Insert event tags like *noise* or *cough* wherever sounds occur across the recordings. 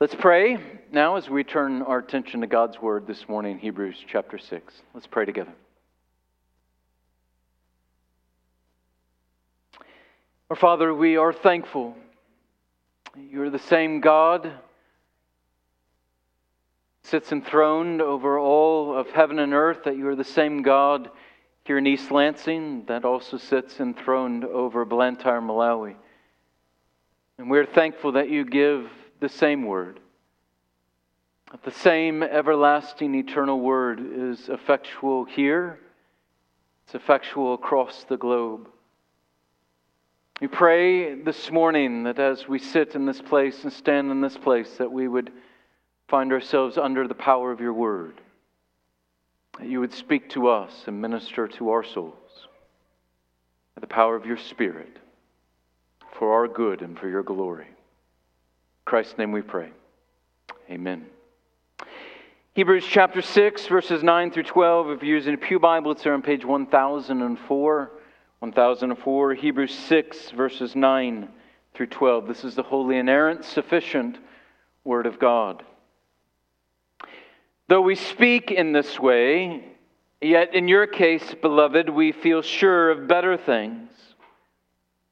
Let's pray now as we turn our attention to God's Word this morning, Hebrews chapter 6. Let's pray together. Our Father, we are thankful. You're the same God, sits enthroned over all of heaven and earth, that you are the same God here in East Lansing that also sits enthroned over Blantyre, Malawi. And we're thankful that you give the same word. The same everlasting, eternal word is effectual here, it's effectual across the globe. We pray this morning that as we sit in this place and stand in this place, that we would find ourselves under the power of your word. That you would speak to us and minister to our souls the power of your Spirit for our good and for your glory. Christ's name we pray. Amen. Hebrews chapter 6, verses 9 through 12. If you're using a Pew Bible, it's there on page 1004. 1004. Hebrews 6, verses 9 through 12. This is the holy, inerrant, sufficient Word of God. Though we speak in this way, yet in your case, beloved, we feel sure of better things,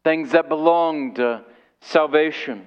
things that belong to salvation.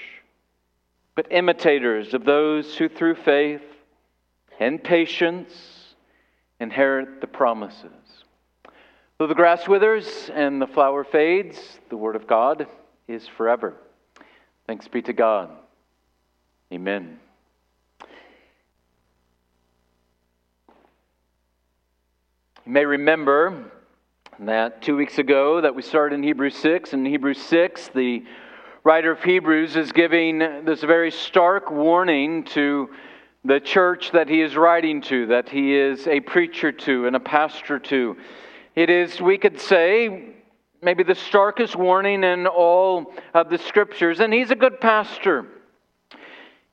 but imitators of those who through faith and patience inherit the promises. Though the grass withers and the flower fades, the word of God is forever. Thanks be to God. Amen. You may remember that two weeks ago that we started in Hebrews 6. In Hebrews 6, the writer of Hebrews is giving this very stark warning to the church that he is writing to, that he is a preacher to and a pastor to. It is, we could say, maybe the starkest warning in all of the scriptures, and he's a good pastor.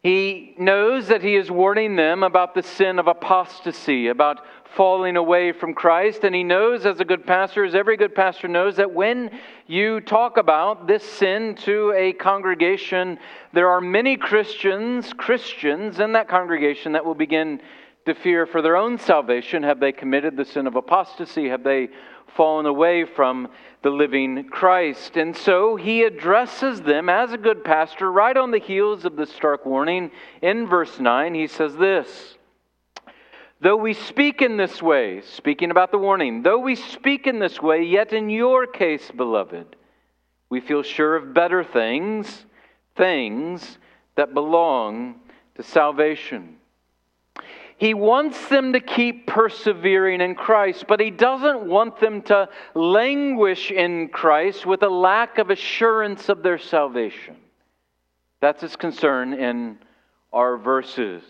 He knows that he is warning them about the sin of apostasy, about falling away from Christ. And he knows, as a good pastor, as every good pastor knows, that when you talk about this sin to a congregation, there are many Christians, Christians in that congregation that will begin to fear for their own salvation. Have they committed the sin of apostasy? Have they fallen away from the living Christ. And so he addresses them as a good pastor right on the heels of the stark warning. In verse 9, he says this Though we speak in this way, speaking about the warning, though we speak in this way, yet in your case, beloved, we feel sure of better things, things that belong to salvation. He wants them to keep persevering in Christ, but he doesn't want them to languish in Christ with a lack of assurance of their salvation. That's his concern in our verses.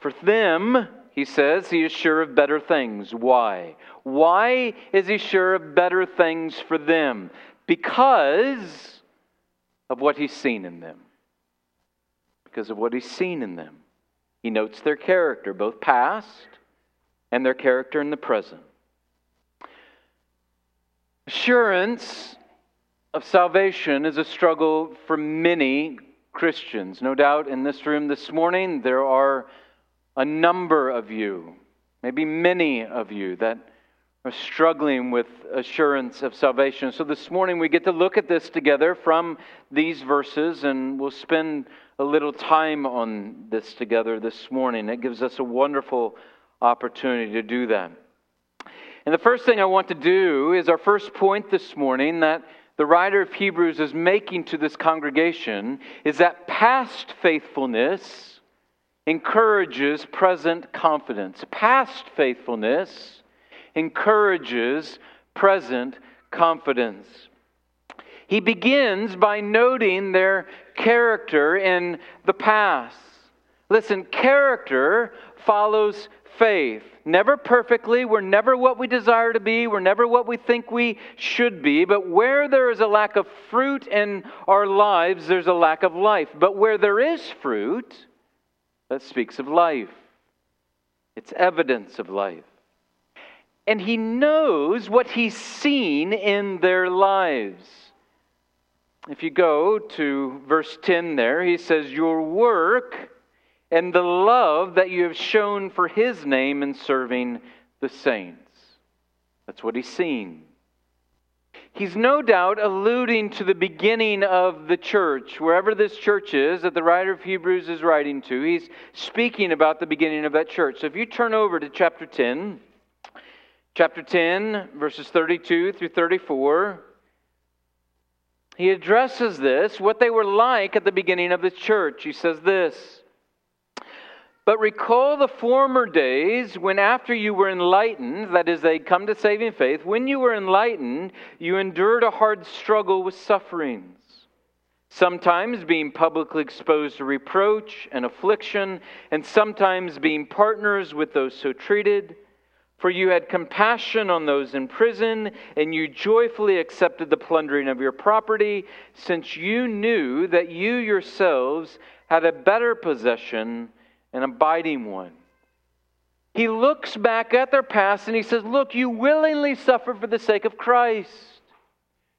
For them, he says, he is sure of better things. Why? Why is he sure of better things for them? Because of what he's seen in them. Because of what he's seen in them. He notes their character, both past and their character in the present. Assurance of salvation is a struggle for many Christians. No doubt in this room this morning, there are a number of you, maybe many of you, that are struggling with assurance of salvation. So this morning we get to look at this together from these verses, and we'll spend a little time on this together this morning. It gives us a wonderful opportunity to do that. And the first thing I want to do is our first point this morning that the writer of Hebrews is making to this congregation is that past faithfulness encourages present confidence. Past faithfulness encourages present confidence. He begins by noting their character in the past. Listen, character follows faith. Never perfectly. We're never what we desire to be. We're never what we think we should be. But where there is a lack of fruit in our lives, there's a lack of life. But where there is fruit, that speaks of life. It's evidence of life. And he knows what he's seen in their lives. If you go to verse 10 there, he says, Your work and the love that you have shown for his name in serving the saints. That's what he's seen. He's no doubt alluding to the beginning of the church. Wherever this church is that the writer of Hebrews is writing to, he's speaking about the beginning of that church. So if you turn over to chapter 10, chapter 10, verses 32 through 34, he addresses this, what they were like at the beginning of the church. He says this. But recall the former days when, after you were enlightened, that is, they come to saving faith, when you were enlightened, you endured a hard struggle with sufferings. Sometimes being publicly exposed to reproach and affliction, and sometimes being partners with those so treated. For you had compassion on those in prison, and you joyfully accepted the plundering of your property, since you knew that you yourselves had a better possession an abiding one. He looks back at their past and he says, Look, you willingly suffered for the sake of Christ.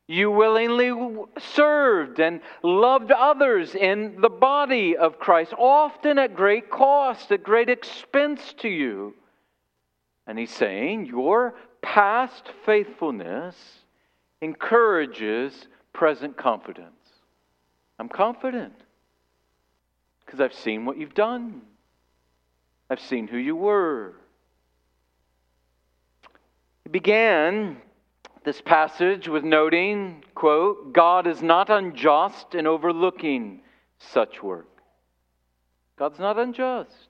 You willingly served and loved others in the body of Christ, often at great cost, at great expense to you. And he's saying, Your past faithfulness encourages present confidence. I'm confident because I've seen what you've done. I've seen who you were. He began this passage with noting, quote, God is not unjust in overlooking such work. God's not unjust.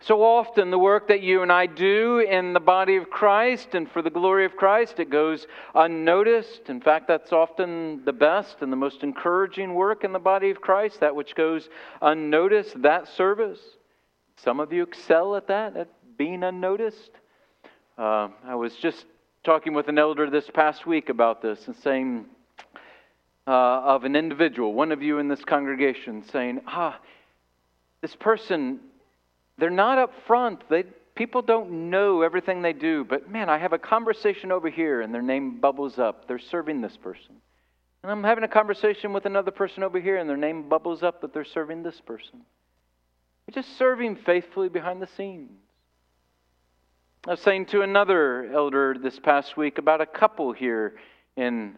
So often, the work that you and I do in the body of Christ and for the glory of Christ, it goes unnoticed. In fact, that's often the best and the most encouraging work in the body of Christ, that which goes unnoticed, that service. Some of you excel at that, at being unnoticed. Uh, I was just talking with an elder this past week about this and saying, uh, of an individual, one of you in this congregation, saying, ah, this person, they're not up front. They, people don't know everything they do, but man, I have a conversation over here and their name bubbles up. They're serving this person. And I'm having a conversation with another person over here and their name bubbles up that they're serving this person. Just serving faithfully behind the scenes. I was saying to another elder this past week about a couple here in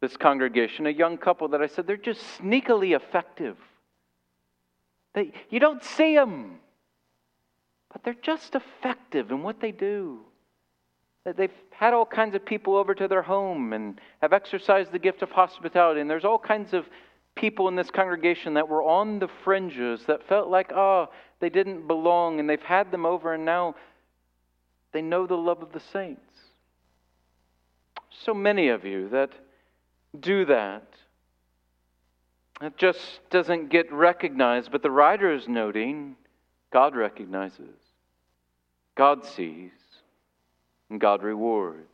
this congregation, a young couple that I said they're just sneakily effective. They, you don't see them, but they're just effective in what they do. They've had all kinds of people over to their home and have exercised the gift of hospitality, and there's all kinds of people in this congregation that were on the fringes that felt like, oh, they didn't belong, and they've had them over, and now they know the love of the saints. So many of you that do that. It just doesn't get recognized, but the writer is noting God recognizes, God sees, and God rewards.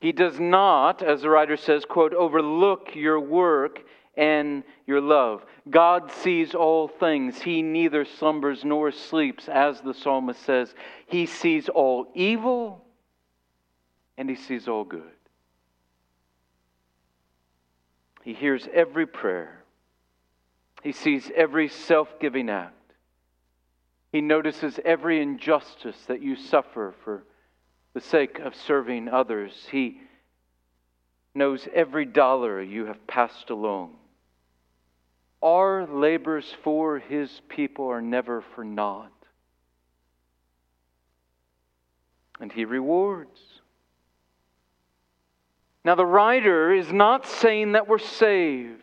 He does not, as the writer says, quote, overlook your work and your love. God sees all things. He neither slumbers nor sleeps, as the psalmist says. He sees all evil and he sees all good. He hears every prayer, he sees every self giving act. He notices every injustice that you suffer for the sake of serving others. He knows every dollar you have passed along. Our labors for his people are never for naught. And he rewards. Now, the writer is not saying that we're saved,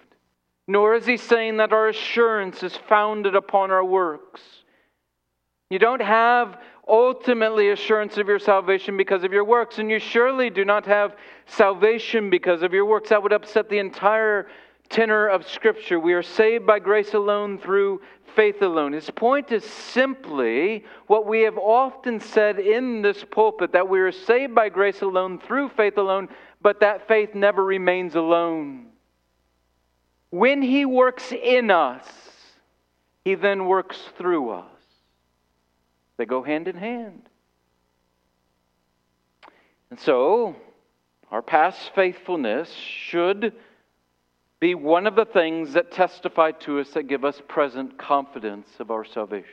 nor is he saying that our assurance is founded upon our works. You don't have ultimately assurance of your salvation because of your works, and you surely do not have salvation because of your works. That would upset the entire tenor of Scripture. We are saved by grace alone through faith alone. His point is simply what we have often said in this pulpit that we are saved by grace alone through faith alone, but that faith never remains alone. When He works in us, He then works through us. They go hand in hand. And so, our past faithfulness should be one of the things that testify to us that give us present confidence of our salvation.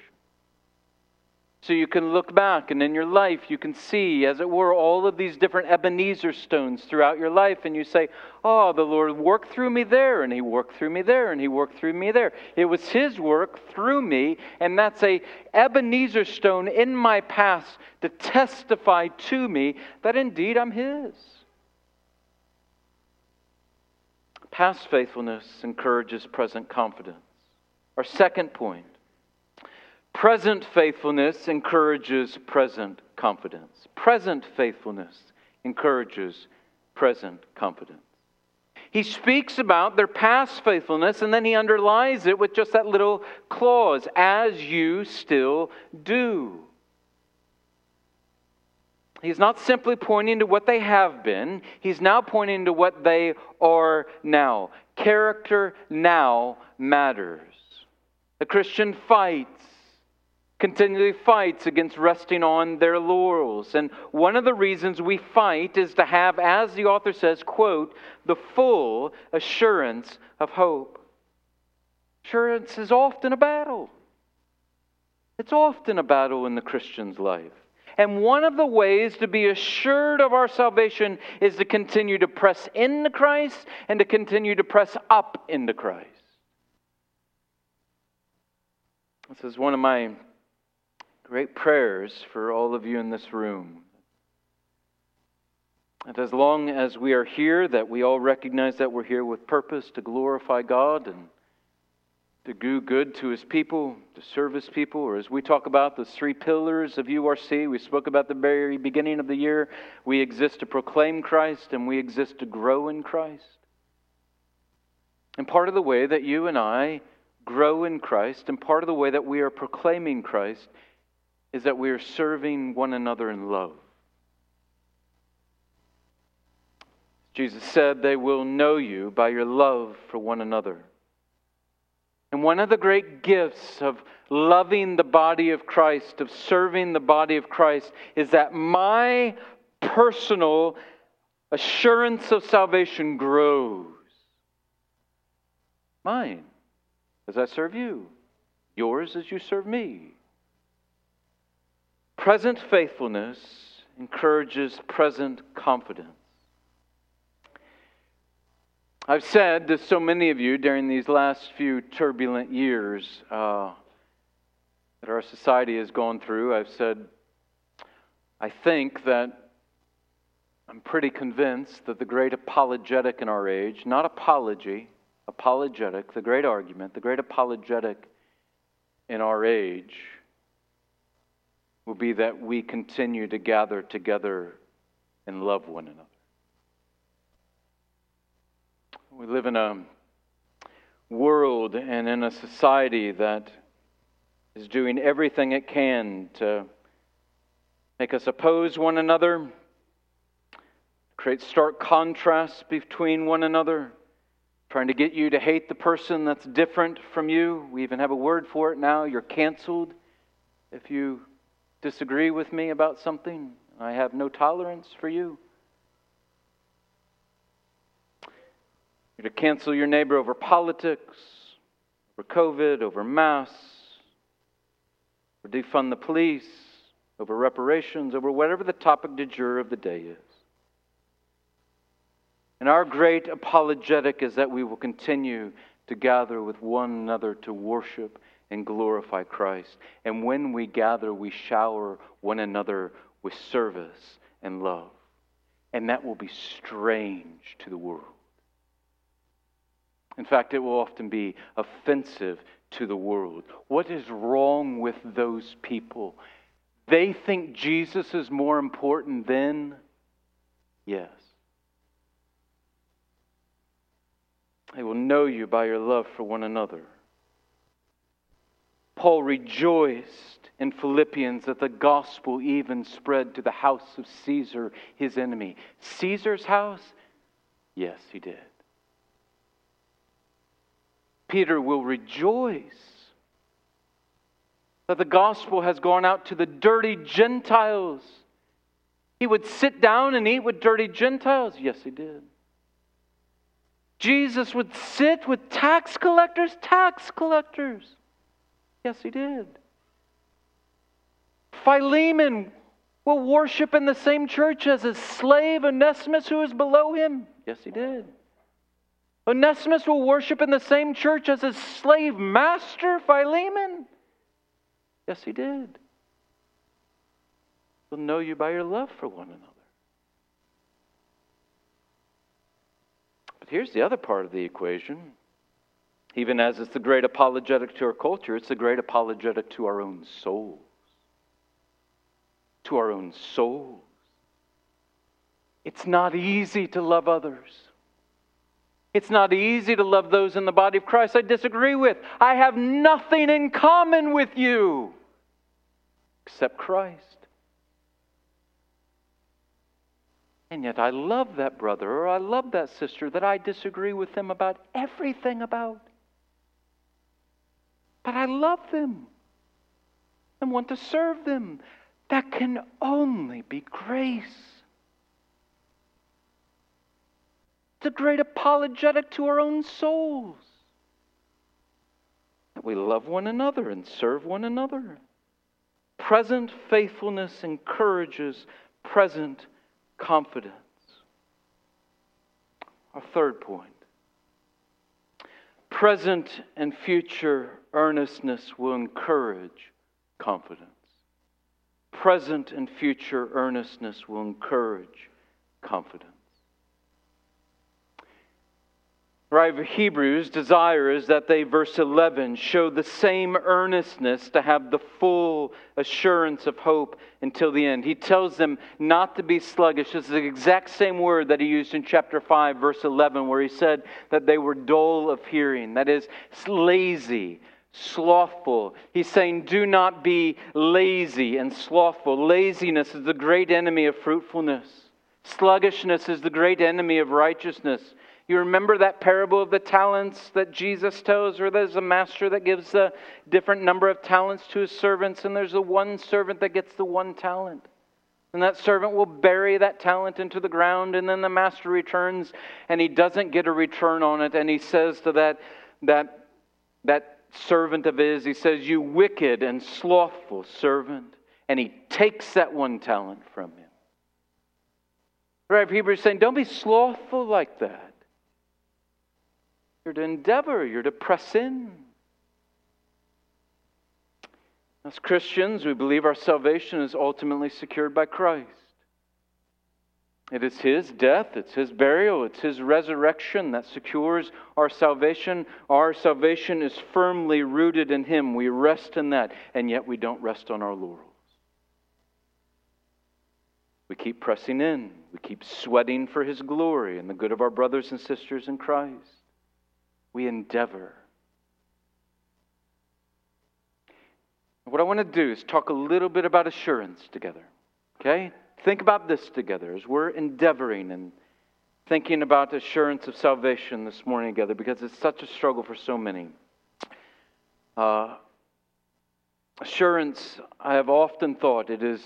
So you can look back and in your life you can see, as it were, all of these different Ebenezer stones throughout your life, and you say, Oh, the Lord worked through me there, and He worked through me there, and He worked through me there. It was His work through me, and that's a Ebenezer stone in my past to testify to me that indeed I'm His. Past faithfulness encourages present confidence. Our second point present faithfulness encourages present confidence. Present faithfulness encourages present confidence. He speaks about their past faithfulness and then he underlies it with just that little clause, as you still do. He's not simply pointing to what they have been, he's now pointing to what they are now. Character now matters. The Christian fights, continually fights against resting on their laurels. And one of the reasons we fight is to have, as the author says, quote, the full assurance of hope. Assurance is often a battle. It's often a battle in the Christian's life. And one of the ways to be assured of our salvation is to continue to press into Christ and to continue to press up into Christ. This is one of my great prayers for all of you in this room. And as long as we are here, that we all recognize that we're here with purpose to glorify God and to do good to his people, to serve his people, or as we talk about the three pillars of URC, we spoke about the very beginning of the year. We exist to proclaim Christ and we exist to grow in Christ. And part of the way that you and I grow in Christ, and part of the way that we are proclaiming Christ, is that we are serving one another in love. Jesus said, They will know you by your love for one another. And one of the great gifts of loving the body of Christ, of serving the body of Christ, is that my personal assurance of salvation grows. Mine, as I serve you, yours as you serve me. Present faithfulness encourages present confidence. I've said to so many of you during these last few turbulent years uh, that our society has gone through, I've said, I think that I'm pretty convinced that the great apologetic in our age, not apology, apologetic, the great argument, the great apologetic in our age will be that we continue to gather together and love one another. We live in a world and in a society that is doing everything it can to make us oppose one another, create stark contrasts between one another, trying to get you to hate the person that's different from you. We even have a word for it now. You're canceled if you disagree with me about something. I have no tolerance for you. You're to cancel your neighbor over politics, over COVID, over masks, or defund the police, over reparations, over whatever the topic du jour of the day is. And our great apologetic is that we will continue to gather with one another to worship and glorify Christ. And when we gather, we shower one another with service and love. And that will be strange to the world. In fact, it will often be offensive to the world. What is wrong with those people? They think Jesus is more important than? Yes. They will know you by your love for one another. Paul rejoiced in Philippians that the gospel even spread to the house of Caesar, his enemy. Caesar's house? Yes, he did. Peter will rejoice that the gospel has gone out to the dirty Gentiles. He would sit down and eat with dirty Gentiles. Yes, he did. Jesus would sit with tax collectors, tax collectors. Yes, he did. Philemon will worship in the same church as his slave Onesimus, who is below him. Yes, he did. Onesimus will worship in the same church as his slave master, Philemon. Yes, he did. He'll know you by your love for one another. But here's the other part of the equation. Even as it's the great apologetic to our culture, it's the great apologetic to our own souls. To our own souls. It's not easy to love others. It's not easy to love those in the body of Christ I disagree with. I have nothing in common with you except Christ. And yet I love that brother or I love that sister that I disagree with them about everything about. But I love them and want to serve them. That can only be grace. A great apologetic to our own souls. That we love one another and serve one another. Present faithfulness encourages present confidence. Our third point present and future earnestness will encourage confidence. Present and future earnestness will encourage confidence. Writer of Hebrews' desires that they, verse 11, show the same earnestness to have the full assurance of hope until the end. He tells them not to be sluggish. This is the exact same word that he used in chapter 5, verse 11, where he said that they were dull of hearing, that is, lazy. Slothful. He's saying, do not be lazy and slothful. Laziness is the great enemy of fruitfulness. Sluggishness is the great enemy of righteousness. You remember that parable of the talents that Jesus tells, where there's a master that gives a different number of talents to his servants, and there's the one servant that gets the one talent. And that servant will bury that talent into the ground, and then the master returns, and he doesn't get a return on it. And he says to that, that, that servant of his, he says, You wicked and slothful servant. And he takes that one talent from him. Right? Hebrews saying, Don't be slothful like that. You're to endeavor, you're to press in. As Christians, we believe our salvation is ultimately secured by Christ. It is His death, it's His burial, it's His resurrection that secures our salvation. Our salvation is firmly rooted in Him. We rest in that, and yet we don't rest on our laurels. We keep pressing in, we keep sweating for His glory and the good of our brothers and sisters in Christ we endeavor. What I want to do is talk a little bit about assurance together. Okay? Think about this together as we're endeavoring and thinking about assurance of salvation this morning together because it's such a struggle for so many. Uh, assurance, I have often thought, it is,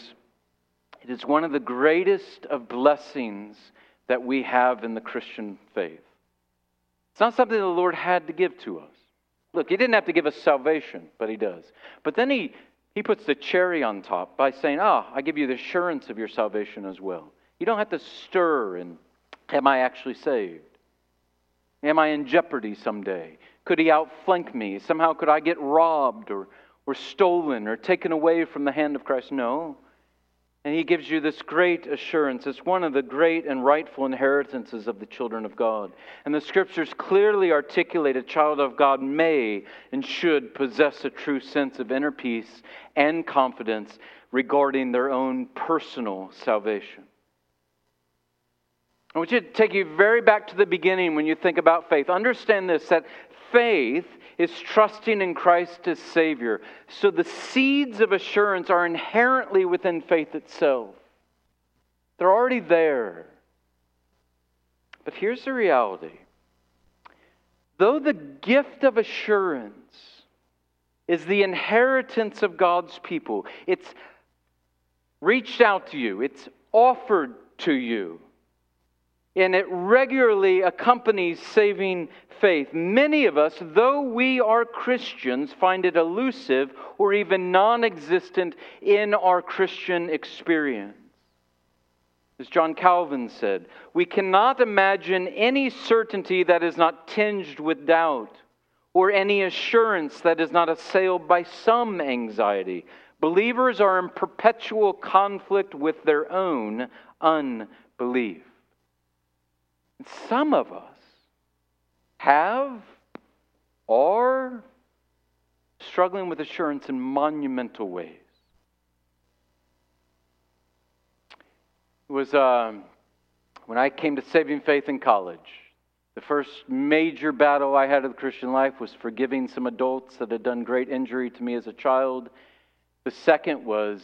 it is one of the greatest of blessings that we have in the Christian faith. It's not something the Lord had to give to us. Look, He didn't have to give us salvation, but He does. But then He, he puts the cherry on top by saying, Ah, oh, I give you the assurance of your salvation as well. You don't have to stir and, Am I actually saved? Am I in jeopardy someday? Could He outflank me? Somehow could I get robbed or, or stolen or taken away from the hand of Christ? No. And he gives you this great assurance. It's one of the great and rightful inheritances of the children of God. And the scriptures clearly articulate a child of God may and should possess a true sense of inner peace and confidence regarding their own personal salvation. I want you to take you very back to the beginning when you think about faith. Understand this that faith is trusting in Christ as Savior. So the seeds of assurance are inherently within faith itself, they're already there. But here's the reality though the gift of assurance is the inheritance of God's people, it's reached out to you, it's offered to you and it regularly accompanies saving faith. Many of us, though we are Christians, find it elusive or even non existent in our Christian experience. As John Calvin said, we cannot imagine any certainty that is not tinged with doubt, or any assurance that is not assailed by some anxiety. Believers are in perpetual conflict with their own unbelief. Some of us have, are struggling with assurance in monumental ways. It was uh, when I came to saving faith in college. The first major battle I had of the Christian life was forgiving some adults that had done great injury to me as a child. The second was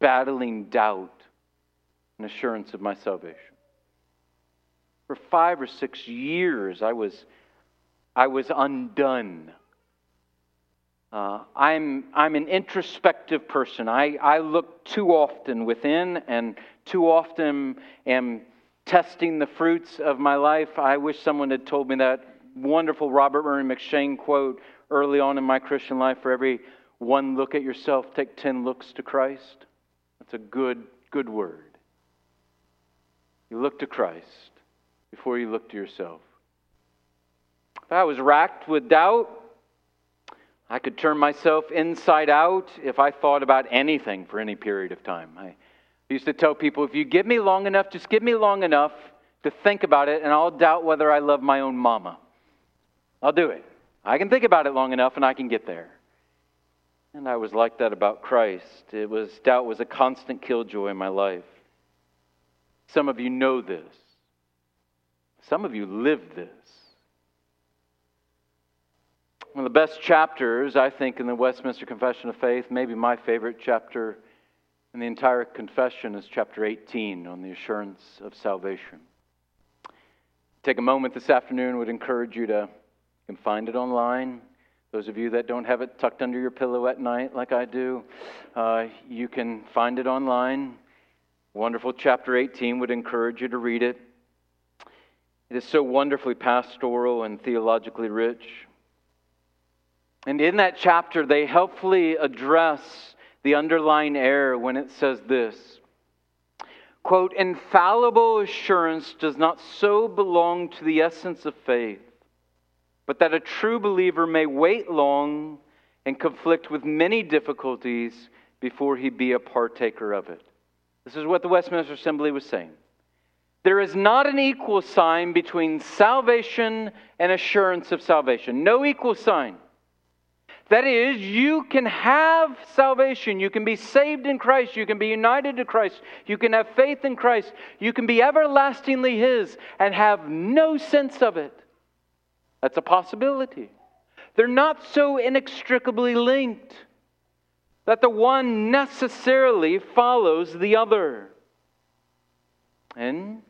battling doubt and assurance of my salvation. For five or six years, I was, I was undone. Uh, I'm, I'm an introspective person. I, I look too often within and too often am testing the fruits of my life. I wish someone had told me that wonderful Robert Murray M'Cheyne quote early on in my Christian life for every one look at yourself, take 10 looks to Christ. That's a good, good word. You look to Christ before you look to yourself. If I was racked with doubt, I could turn myself inside out if I thought about anything for any period of time. I used to tell people if you give me long enough, just give me long enough to think about it, and I'll doubt whether I love my own mama. I'll do it. I can think about it long enough, and I can get there. And I was like that about Christ. It was doubt was a constant killjoy in my life. Some of you know this. Some of you live this. One of the best chapters, I think, in the Westminster Confession of Faith, maybe my favorite chapter in the entire confession, is chapter 18 on the assurance of salvation. Take a moment this afternoon, would encourage you to you can find it online. Those of you that don't have it tucked under your pillow at night like I do, uh, you can find it online. Wonderful chapter 18 would encourage you to read it. It is so wonderfully pastoral and theologically rich. And in that chapter, they helpfully address the underlying error when it says this quote, infallible assurance does not so belong to the essence of faith, but that a true believer may wait long and conflict with many difficulties before he be a partaker of it. This is what the Westminster Assembly was saying. There is not an equal sign between salvation and assurance of salvation. No equal sign. That is, you can have salvation. You can be saved in Christ. You can be united to Christ. You can have faith in Christ. You can be everlastingly His and have no sense of it. That's a possibility. They're not so inextricably linked that the one necessarily follows the other. And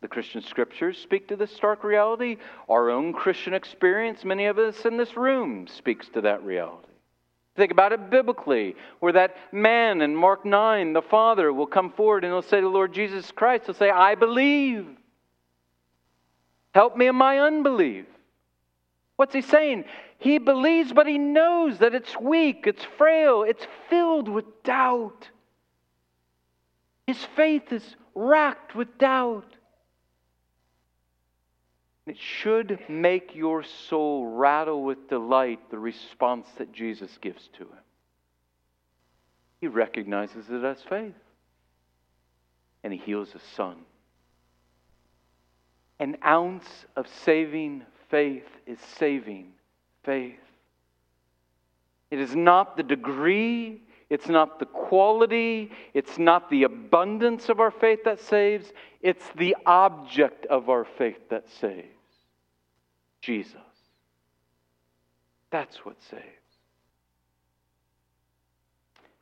the Christian scriptures speak to this stark reality. Our own Christian experience, many of us in this room, speaks to that reality. Think about it biblically, where that man in Mark 9, the father, will come forward and he'll say to Lord Jesus Christ, he'll say, I believe. Help me in my unbelief. What's he saying? He believes, but he knows that it's weak, it's frail, it's filled with doubt. His faith is racked with doubt. It should make your soul rattle with delight the response that Jesus gives to him. He recognizes it as faith. And he heals his son. An ounce of saving faith is saving faith. It is not the degree It's not the quality, it's not the abundance of our faith that saves, it's the object of our faith that saves Jesus. That's what saves.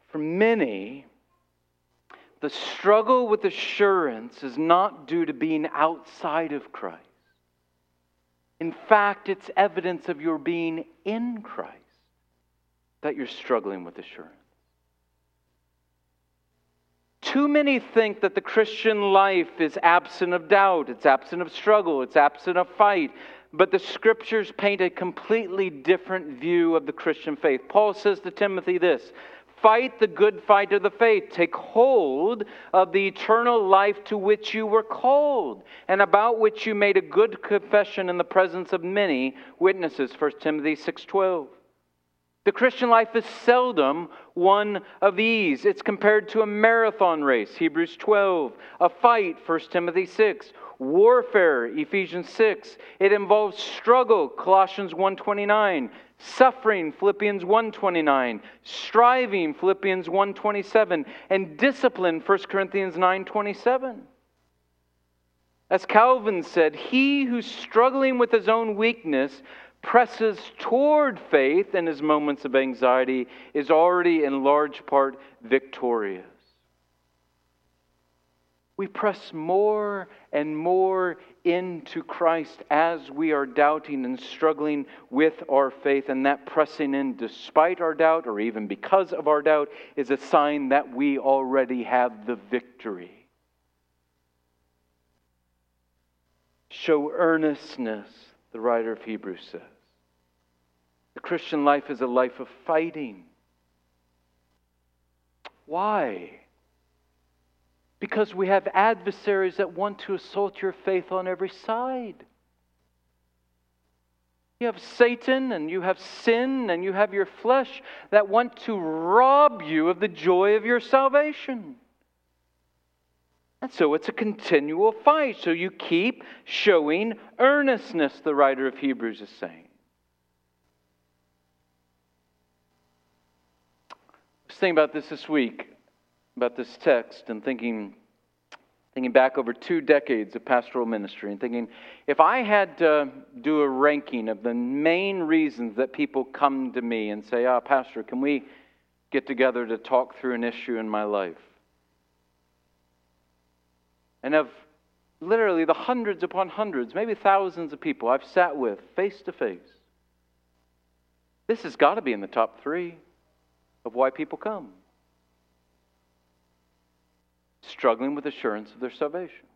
For many, the struggle with assurance is not due to being outside of Christ. In fact, it's evidence of your being in Christ that you're struggling with assurance. Too many think that the Christian life is absent of doubt, it's absent of struggle, it's absent of fight. But the scriptures paint a completely different view of the Christian faith. Paul says to Timothy this Fight the good fight of the faith. Take hold of the eternal life to which you were called, and about which you made a good confession in the presence of many witnesses. 1 Timothy 6:12. The Christian life is seldom one of these. It's compared to a marathon race, Hebrews 12, a fight, 1 Timothy 6, warfare, Ephesians 6. It involves struggle, Colossians 1:29, suffering, Philippians 1:29, striving, Philippians 1:27, and discipline, 1 Corinthians 9:27. As Calvin said, he who's struggling with his own weakness presses toward faith in his moments of anxiety is already in large part victorious. We press more and more into Christ as we are doubting and struggling with our faith, and that pressing in despite our doubt or even because of our doubt is a sign that we already have the victory. Show earnestness the writer of Hebrews says. The Christian life is a life of fighting. Why? Because we have adversaries that want to assault your faith on every side. You have Satan and you have sin and you have your flesh that want to rob you of the joy of your salvation. And so it's a continual fight. So you keep showing earnestness, the writer of Hebrews is saying. I was thinking about this this week, about this text, and thinking, thinking back over two decades of pastoral ministry, and thinking, if I had to do a ranking of the main reasons that people come to me and say, ah, oh, Pastor, can we get together to talk through an issue in my life? and of literally the hundreds upon hundreds, maybe thousands of people I've sat with face to face. This has got to be in the top three of why people come. Struggling with assurance of their salvation.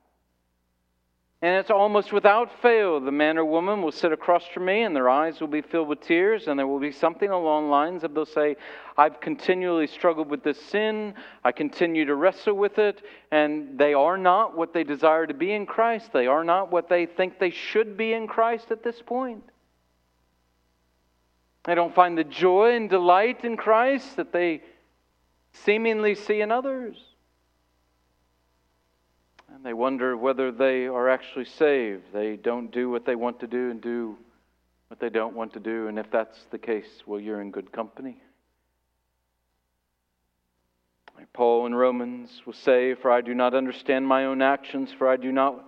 And it's almost without fail. The man or woman will sit across from me and their eyes will be filled with tears, and there will be something along the lines of they'll say, I've continually struggled with this sin. I continue to wrestle with it. And they are not what they desire to be in Christ. They are not what they think they should be in Christ at this point. They don't find the joy and delight in Christ that they seemingly see in others. And they wonder whether they are actually saved. They don't do what they want to do and do what they don't want to do. And if that's the case, well, you're in good company. Paul in Romans will say, For I do not understand my own actions, for I do not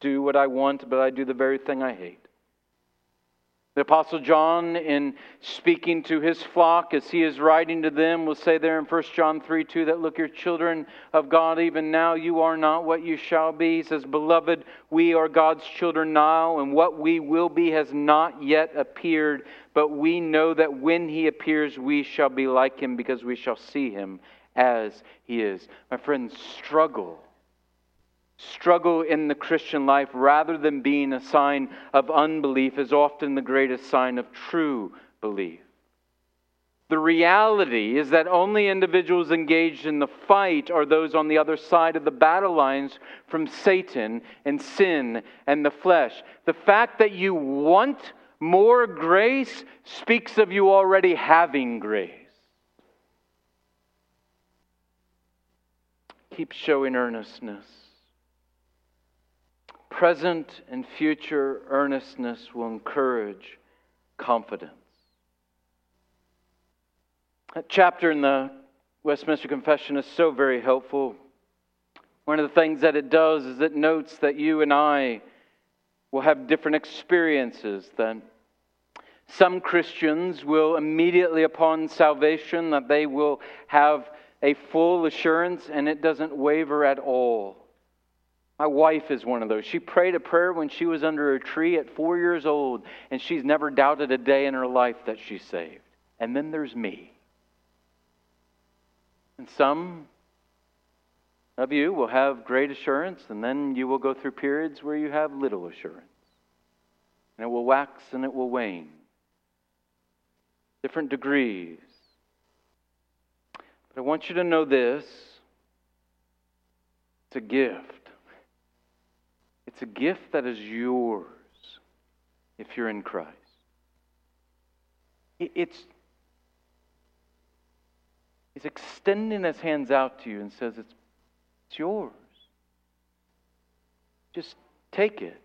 do what I want, but I do the very thing I hate. The Apostle John, in speaking to his flock as he is writing to them, will say there in 1 John 3 2 that, Look, you're children of God even now. You are not what you shall be. He says, Beloved, we are God's children now, and what we will be has not yet appeared. But we know that when he appears, we shall be like him because we shall see him as he is. My friends, struggle struggle in the Christian life, rather than being a sign of unbelief, is often the greatest sign of true belief. The reality is that only individuals engaged in the fight are those on the other side of the battle lines from Satan and sin and the flesh. The fact that you want more grace speaks of you already having grace. Keep showing earnestness present and future earnestness will encourage confidence. That chapter in the Westminster Confession is so very helpful. One of the things that it does is it notes that you and I will have different experiences than some Christians will immediately upon salvation that they will have a full assurance and it doesn't waver at all. My wife is one of those. She prayed a prayer when she was under a tree at four years old, and she's never doubted a day in her life that she's saved. And then there's me. And some of you will have great assurance, and then you will go through periods where you have little assurance. And it will wax and it will wane. Different degrees. But I want you to know this it's a gift. It's a gift that is yours if you're in Christ. It's, He's extending his hands out to you and says, It's, it's yours. Just take it.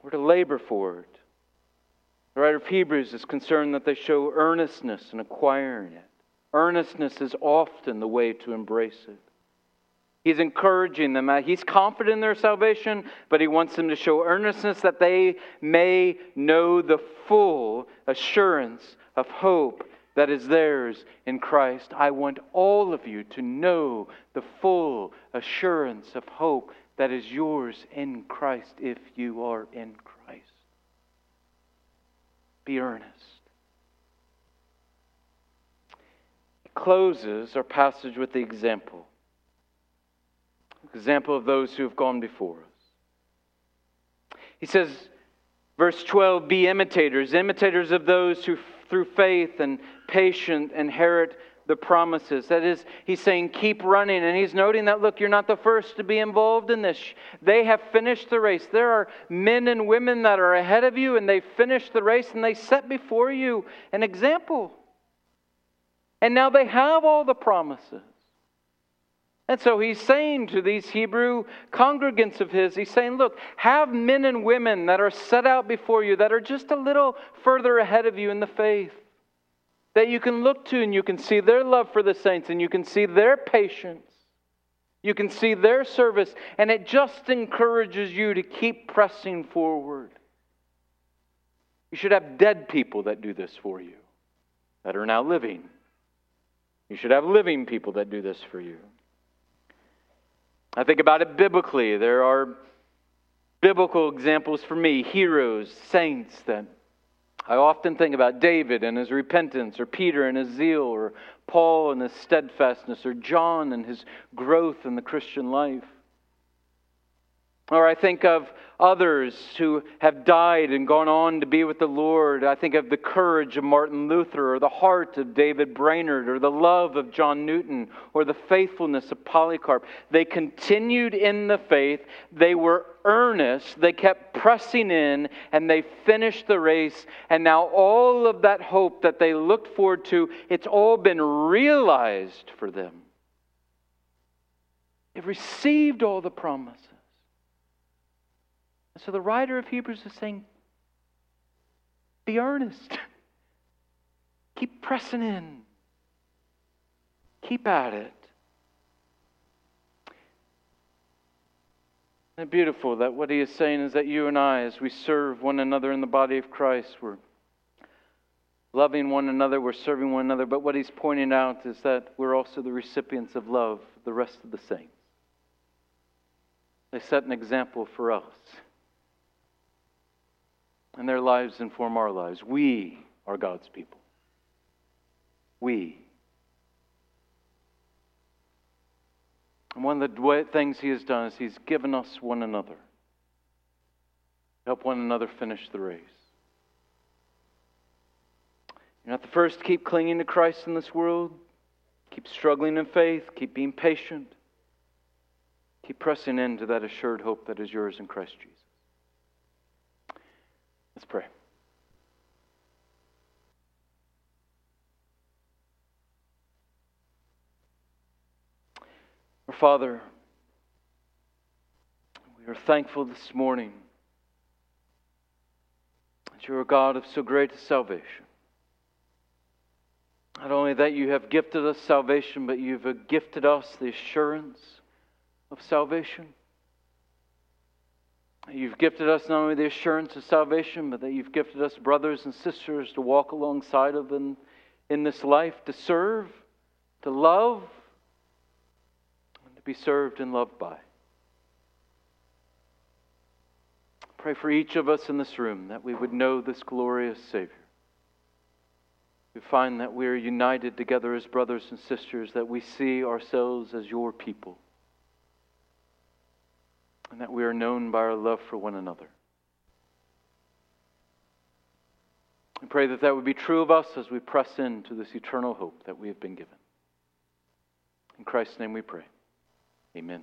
We're to labor for it. The writer of Hebrews is concerned that they show earnestness in acquiring it. Earnestness is often the way to embrace it. He's encouraging them. Uh, he's confident in their salvation, but he wants them to show earnestness that they may know the full assurance of hope that is theirs in Christ. I want all of you to know the full assurance of hope that is yours in Christ if you are in Christ. Be earnest. He closes our passage with the example example of those who have gone before us. He says, verse 12, be imitators, imitators of those who through faith and patience inherit the promises. That is, he's saying, keep running. And he's noting that, look, you're not the first to be involved in this. They have finished the race. There are men and women that are ahead of you, and they finished the race, and they set before you an example. And now they have all the promises. And so he's saying to these Hebrew congregants of his, he's saying, Look, have men and women that are set out before you, that are just a little further ahead of you in the faith, that you can look to and you can see their love for the saints and you can see their patience. You can see their service, and it just encourages you to keep pressing forward. You should have dead people that do this for you, that are now living. You should have living people that do this for you. I think about it biblically. There are biblical examples for me, heroes, saints that I often think about David and his repentance, or Peter and his zeal, or Paul and his steadfastness, or John and his growth in the Christian life. Or I think of others who have died and gone on to be with the Lord. I think of the courage of Martin Luther, or the heart of David Brainerd, or the love of John Newton, or the faithfulness of Polycarp. They continued in the faith, they were earnest, they kept pressing in, and they finished the race. And now all of that hope that they looked forward to, it's all been realized for them. They've received all the promises. So the writer of Hebrews is saying, be earnest. *laughs* Keep pressing in. Keep at it. And beautiful that what he is saying is that you and I, as we serve one another in the body of Christ, we're loving one another, we're serving one another. But what he's pointing out is that we're also the recipients of love, the rest of the saints. They set an example for us and their lives inform our lives. We are God's people. We. And one of the things He has done is He's given us one another. Help one another finish the race. You're not the first to keep clinging to Christ in this world. Keep struggling in faith. Keep being patient. Keep pressing into that assured hope that is yours in Christ Jesus. Let's pray. Our Father, we are thankful this morning that you are a God of so great a salvation. Not only that you have gifted us salvation, but you've gifted us the assurance of salvation. You've gifted us not only the assurance of salvation, but that you've gifted us brothers and sisters to walk alongside of them in this life, to serve, to love, and to be served and loved by. Pray for each of us in this room that we would know this glorious Savior. We find that we are united together as brothers and sisters, that we see ourselves as your people and that we are known by our love for one another. I pray that that would be true of us as we press into this eternal hope that we have been given. In Christ's name we pray. Amen.